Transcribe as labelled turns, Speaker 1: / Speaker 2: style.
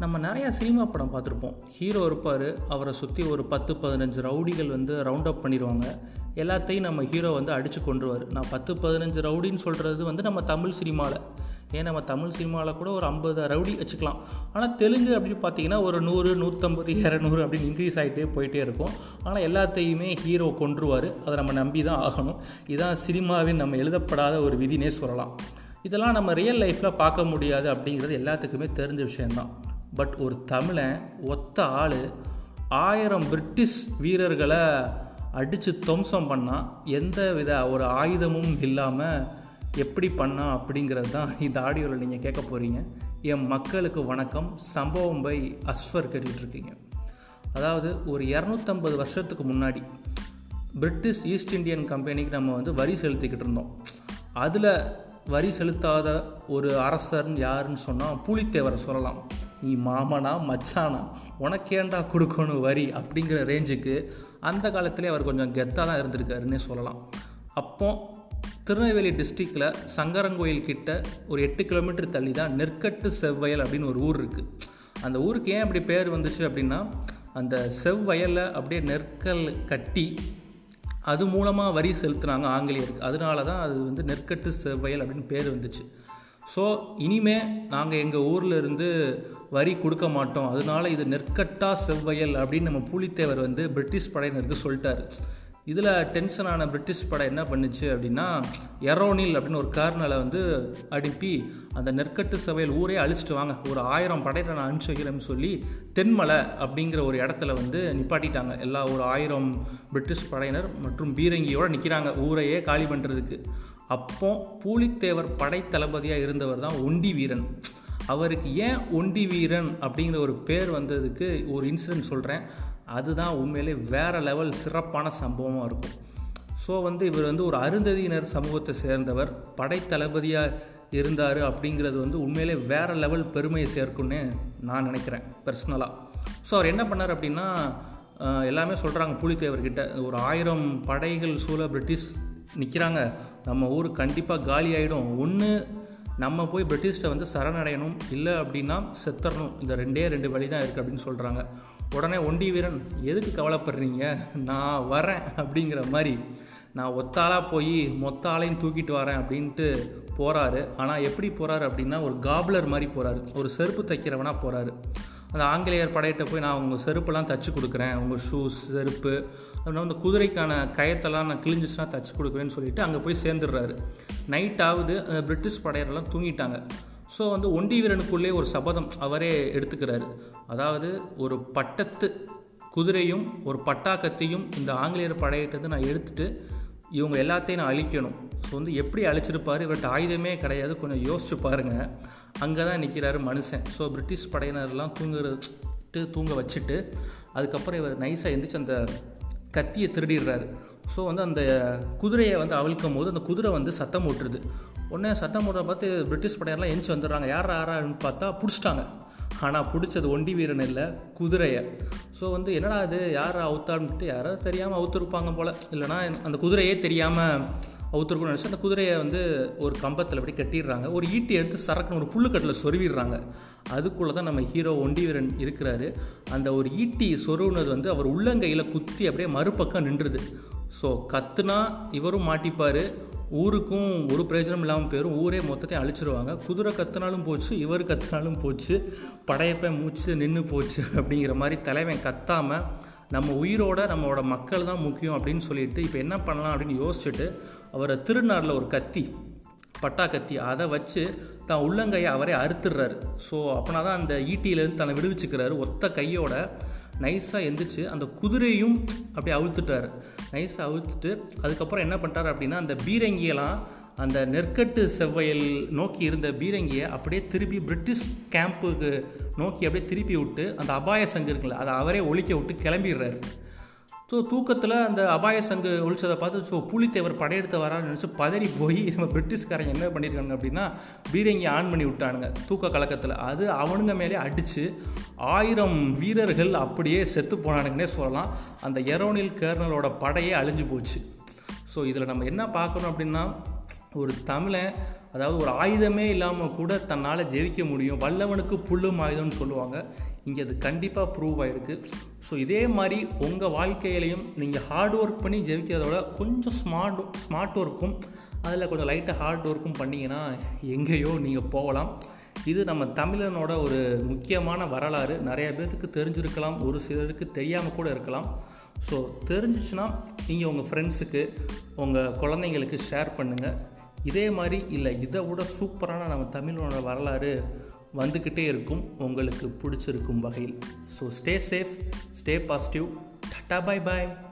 Speaker 1: நம்ம நிறையா சினிமா படம் பார்த்துருப்போம். ஹீரோ இருப்பார் அவரை சுற்றி ஒரு பத்து பதினஞ்சு ரவுடிகள் வந்து ரவுண்ட் அப் பண்ணிடுவாங்க. எல்லாத்தையும் நம்ம ஹீரோ வந்து அடித்து கொண்டுருவார் நான் பத்து பதினஞ்சு ரவுடின்னு சொல்கிறது வந்து நம்ம தமிழ் சினிமாவில் ஏன் நம்ம தமிழ் சினிமாவில் கூட ஒரு ஐம்பது ரவுடி வச்சுக்கலாம். ஆனால் தெலுங்கு அப்படின்னு பார்த்தீங்கன்னா ஒரு நூறு நூற்றம்பது இரநூறு அப்படின்னு இன்க்ரீஸ் ஆகிட்டே போயிட்டே இருக்கும். ஆனால் எல்லாத்தையுமே ஹீரோ கொன்றுவார். அதை நம்ம நம்பி தான் ஆகணும். இதுதான் சினிமாவின் நம்ம எழுதப்படாத ஒரு விதினே சொல்லலாம். இதெல்லாம் நம்ம ரியல் லைஃப்பில் பார்க்க முடியாது அப்படிங்கிறது எல்லாத்துக்குமே தெரிஞ்ச விஷயந்தான் பட் ஒரு தமிழன் ஒத்த ஆள் ஆயிரம் பிரிட்டிஷ் வீரர்களை அடித்து துவம்சம் பண்ணால் எந்த வித ஒரு ஆயுதமும் இல்லாமல் எப்படி பண்ணா அப்படிங்கிறது தான் இந்த ஆடியோவில் நீங்கள் கேட்க போகிறீங்க என் மக்களுக்கு வணக்கம். சம்பவம் பை அஸ்வர் கேட்டுட்ருக்கீங்க அதாவது ஒரு இரநூத்தம்பது வருஷத்துக்கு முன்னாடி பிரிட்டிஷ் ஈஸ்ட் இந்தியன் கம்பெனிக்கு நம்ம வந்து வரி செலுத்திக்கிட்டு இருந்தோம். அதில் வரி செலுத்தாத ஒரு அரசர்னு யாருன்னு சொன்னால் புலித்தேவரை சொல்லலாம். நீ மாமனா மச்சானா? உனக்கேண்டா கொடுக்கணும் வரி? அப்படிங்கிற ரேஞ்சுக்கு அந்த காலத்திலே அவர் கொஞ்சம் கெத்தாக தான் இருந்திருக்காருன்னே சொல்லலாம். அப்போ திருநெல்வேலி டிஸ்ட்ரிக்டில் சங்கரங்கோயில் கிட்ட ஒரு எட்டு கிலோமீட்டர் தள்ளி தான் நெற்கட்டு செவ்வயல் அப்படின்னு ஒரு ஊர் இருக்குது அந்த ஊருக்கு ஏன் அப்படி பேர் வந்துச்சு அப்படின்னா அந்த செவ்வயலை அப்படியே நெற்கல் கட்டி அது மூலமாக வரி செலுத்துனாங்க ஆங்கிலேயருக்கு. அதனால தான் அது வந்து நெற்கட்டு செவ்வயல் அப்படின்னு பேர் வந்துச்சு. ஸோ இனிமே நாங்கள் எங்கள் ஊரில் இருந்து வரி கொடுக்க மாட்டோம். அதனால இது நெற்கட்டா செவ்வயல் அப்படின்னு நம்ம பூலித்தேவர் வந்து பிரிட்டிஷ் படையினருக்கு சொல்லிட்டாரு. இதில் டென்ஷனான பிரிட்டிஷ் படை என்ன பண்ணுச்சு அப்படின்னா எரோனில் அப்படின்னு ஒரு கர்னலை வந்து அனுப்பி அந்த நெற்கட்டு சபையில் ஊரே அழிச்சிட்டு வாங்க ஒரு ஆயிரம் படையில் நான் அனுப்பிச்சு வைக்கிறேன்னு சொல்லி தென்மலை அப்படிங்கிற ஒரு இடத்துல வந்து நிப்பாட்டிட்டாங்க. எல்லா ஒரு ஆயிரம் பிரிட்டிஷ் படையினர் மற்றும் பீரங்கியோடு நிற்கிறாங்க ஊரையே காலி பண்ணுறதுக்கு அப்போ பூலித்தேவர் படை தளபதியாக இருந்தவர் தான் ஒண்டி வீரன். அவருக்கு ஏன் ஒண்டி வீரன் அப்படிங்கிற ஒரு பேர் வந்ததுக்கு ஒரு இன்சிடென்ட் சொல்கிறேன் அதுதான் உண்மையிலே வேறு லெவல் சிறப்பான சம்பவமாக இருக்கும். ஸோ வந்து இவர் வந்து ஒரு அருந்ததியினர் சமூகத்தை சேர்ந்தவர். படைத்தளபதியாக இருந்தார் அப்படிங்கிறது வந்து உண்மையிலே வேறு லெவல் பெருமையை சேர்க்கும்னு நான் நினைக்கிறேன் பர்சனலாக ஸோ அவர் என்ன பண்ணார் அப்படின்னா எல்லாமே சொல்கிறாங்க புலித்தேவர்கிட்ட ஒரு ஆயிரம் படைகள் சூழ பிரிட்டிஷ் நிற்கிறாங்க நம்ம ஊர் கண்டிப்பாக காலி ஆகிடும் ஒன்று நம்ம போய் பிரிட்டிஷ்டை வந்து சரணடையணும் இல்லை அப்படின்னா செத்தரணும். இந்த ரெண்டே ரெண்டு வழி தான் இருக்குது அப்படின்னு சொல்கிறாங்க உடனே ஒண்டி வீரன் எதுக்கு கவலைப்படுறீங்க? நான் வரேன். அப்படிங்கிற மாதிரி நான் ஒத்தாளாக போய் மொத்த ஆளையும் தூக்கிட்டு வரேன் அப்படின்ட்டு போகிறாரு ஆனால் எப்படி போகிறாரு அப்படின்னா ஒரு காப்லர் மாதிரி போகிறாரு ஒரு செருப்பு தைக்கிறவனாக போகிறாரு அந்த ஆங்கிலேயர் படையிட்ட போய் நான் உங்கள் செருப்பெல்லாம் தச்சு கொடுக்குறேன். உங்கள் ஷூஸ் செருப்பு. அப்படின்னா அந்த குதிரைக்கான கயத்தெல்லாம் நான் கிழிஞ்சிச்சுனா தச்சு கொடுக்குறேன்னு சொல்லிட்டு அங்கே போய் சேர்ந்துடுறாரு. நைட் ஆகுது. அந்த பிரிட்டிஷ் படையரெல்லாம் தூங்கிட்டாங்க. ஸோ வந்து ஒண்டி வீரனுக்குள்ளே ஒரு சபதம் அவரே எடுத்துக்கிறாரு. அதாவது ஒரு பட்டத்து குதிரையும் ஒரு பட்டாக்கத்தையும் இந்த ஆங்கிலேயர் படையிட்டது நான் எடுத்துகிட்டு இவங்க எல்லாத்தையும் நான் அழிக்கணும். ஸோ வந்து எப்படி அழிச்சிருப்பார்? இவர்கிட்ட ஆயுதமே கிடையாது. கொஞ்சம் யோசிச்சு பாருங்கள் அங்கே தான் நிற்கிறாரு மனுஷன். ஸோ பிரிட்டிஷ் படையினர்லாம் தூங்குறது தூங்க வச்சுட்டு அதுக்கப்புறம் இவர் நைஸாக எழுந்திரிச்சு அந்த கத்தியை திருடிடுறாரு. ஸோ வந்து அந்த குதிரையை வந்து அவிழ்க்கும் போது அந்த குதிரை வந்து சத்தம் ஓட்டுருது உடனே சட்டம் போடுற பார்த்து பிரிட்டிஷ் படையெல்லாம் எஞ்சி வந்துடுறாங்க. யார் யாரான்னு பார்த்தா பிடிச்சிட்டாங்க. ஆனால் பிடிச்சது ஒண்டி வீரன் இல்லை குதிரையை. ஸோ வந்து என்னடா அது யார் அவுத்தான்ட்டு யாரோ தெரியாமல் அவுத்துருப்பாங்க போல். இல்லைனா அந்த குதிரையே தெரியாமல் அவுத்துருக்குன்னு நினச்சி அந்த குதிரையை வந்து ஒரு கம்பத்தில் அப்படி கட்டிடுறாங்க. ஒரு ஈட்டி எடுத்து சரக்குன்னு ஒரு புல்லுக்கட்டில் சொருவிடுறாங்க. அதுக்குள்ளே தான் நம்ம ஹீரோ ஒண்டிவீரன் இருக்கிறாரு. அந்த ஒரு ஈட்டி சொருவுனது வந்து அவர் உள்ளங்கையில் குத்தி அப்படியே மறுபக்கம் நின்றுது. ஸோ கத்துனா இவரும் மாட்டிப்பார். ஊருக்கும் ஒரு பிரயோஜனம் இல்லாமல் போயிடும் ஊரே மொத்தத்தையும் அழிச்சிருவாங்க. குதிரை கத்துனாலும் போச்சு இவர் கத்துனாலும் போச்சு. படையப்ப மூச்சு நின்று போச்சு அப்படிங்கிற மாதிரி தலைவன் கத்தாமல் நம்ம உயிரோட நம்மளோட மக்கள் தான் முக்கியம் அப்படின்னு சொல்லிட்டு இப்போ என்ன பண்ணலாம் அப்படின்னு யோசிச்சுட்டு அவரை திருநாரில் ஒரு கத்தி பட்டா கத்தி அதை வச்சு தான் உள்ளங்கையை அவரே அறுத்துடுறாரு. ஸோ அப்போனா தான் அந்த ஈட்டியிலேருந்து தன்னை விடுவிச்சுக்கிறாரு. ஒத்த கையோட நைஸாக எந்திரிச்சு அந்த குதிரையும் அப்படியே அவுழ்த்துட்டார் நைஸாக அவுழ்த்துட்டு அதுக்கப்புறம் என்ன பண்ணிட்டார் அப்படின்னா அந்த பீரங்கியெல்லாம் அந்த நெற்கட்டு செவ்வையில் நோக்கி இருந்த பீரங்கியை அப்படியே திருப்பி பிரிட்டிஷ் கேம்புக்கு நோக்கி அப்படியே திருப்பி விட்டு அந்த அபாய சங்கு இருக்குல்ல அதை அவரே ஒழிக்க விட்டு கிளம்பிடுறாரு. ஸோ தூக்கத்தில் அந்த அபாய சங்கு ஒழிச்சதை பார்த்து ஸோ புலித்தேவர் படையெடுத்து வரான்னு நினச்சி பதறி போய் நம்ம பிரிட்டிஷ்காரங்க என்ன பண்ணியிருக்காங்க அப்படின்னா பீரங்கி ஆன் பண்ணி விட்டானுங்க தூக்க கலக்கத்தில். அது அவனுங்க மேலே அடித்து ஆயிரம் வீரர்கள் அப்படியே செத்து போனானுங்கன்னே சொல்லலாம். அந்த எரோனில் கேர்னலோட படையே அழிஞ்சு போச்சு. ஸோ இதில் நம்ம என்ன பார்க்கணும் அப்படின்னா ஒரு தமிழன் அதாவது ஒரு ஆயுதமே இல்லாமல் கூட தன்னால் ஜெயிக்க முடியும். வல்லவனுக்கு புல்லும் ஆயுதம்னு சொல்லுவாங்க. இங்கே அது கண்டிப்பாக ப்ரூவ் ஆகிருக்கு ஸோ இதே மாதிரி உங்கள் வாழ்க்கையிலையும் நீங்கள் ஹார்ட் ஒர்க் பண்ணி ஜெயிக்கிறதோட கொஞ்சம் ஸ்மார்ட் ஸ்மார்ட் ஒர்க்கும் அதில் கொஞ்சம் லைட்டாக ஹார்ட் ஒர்க்கும் பண்ணிங்கன்னா எங்கேயோ நீங்கள் போகலாம். இது நம்ம தமிழனோட ஒரு முக்கியமான வரலாறு. நிறைய பேர்த்துக்கு தெரிஞ்சிருக்கலாம் ஒரு சிலருக்கு தெரியாமல் கூட இருக்கலாம். ஸோ தெரிஞ்சிச்சுன்னா நீங்கள் உங்கள் ஃப்ரெண்ட்ஸுக்கு உங்கள் குழந்தைங்களுக்கு ஷேர் பண்ணுங்கள் இதே மாதிரி இல்லை இதை விட சூப்பரான நம்ம தமிழோட வரலாறு வந்துக்கிட்டே இருக்கும். உங்களுக்கு பிடிச்சிருக்கும் வகையில். So stay safe stay positive tata bye bye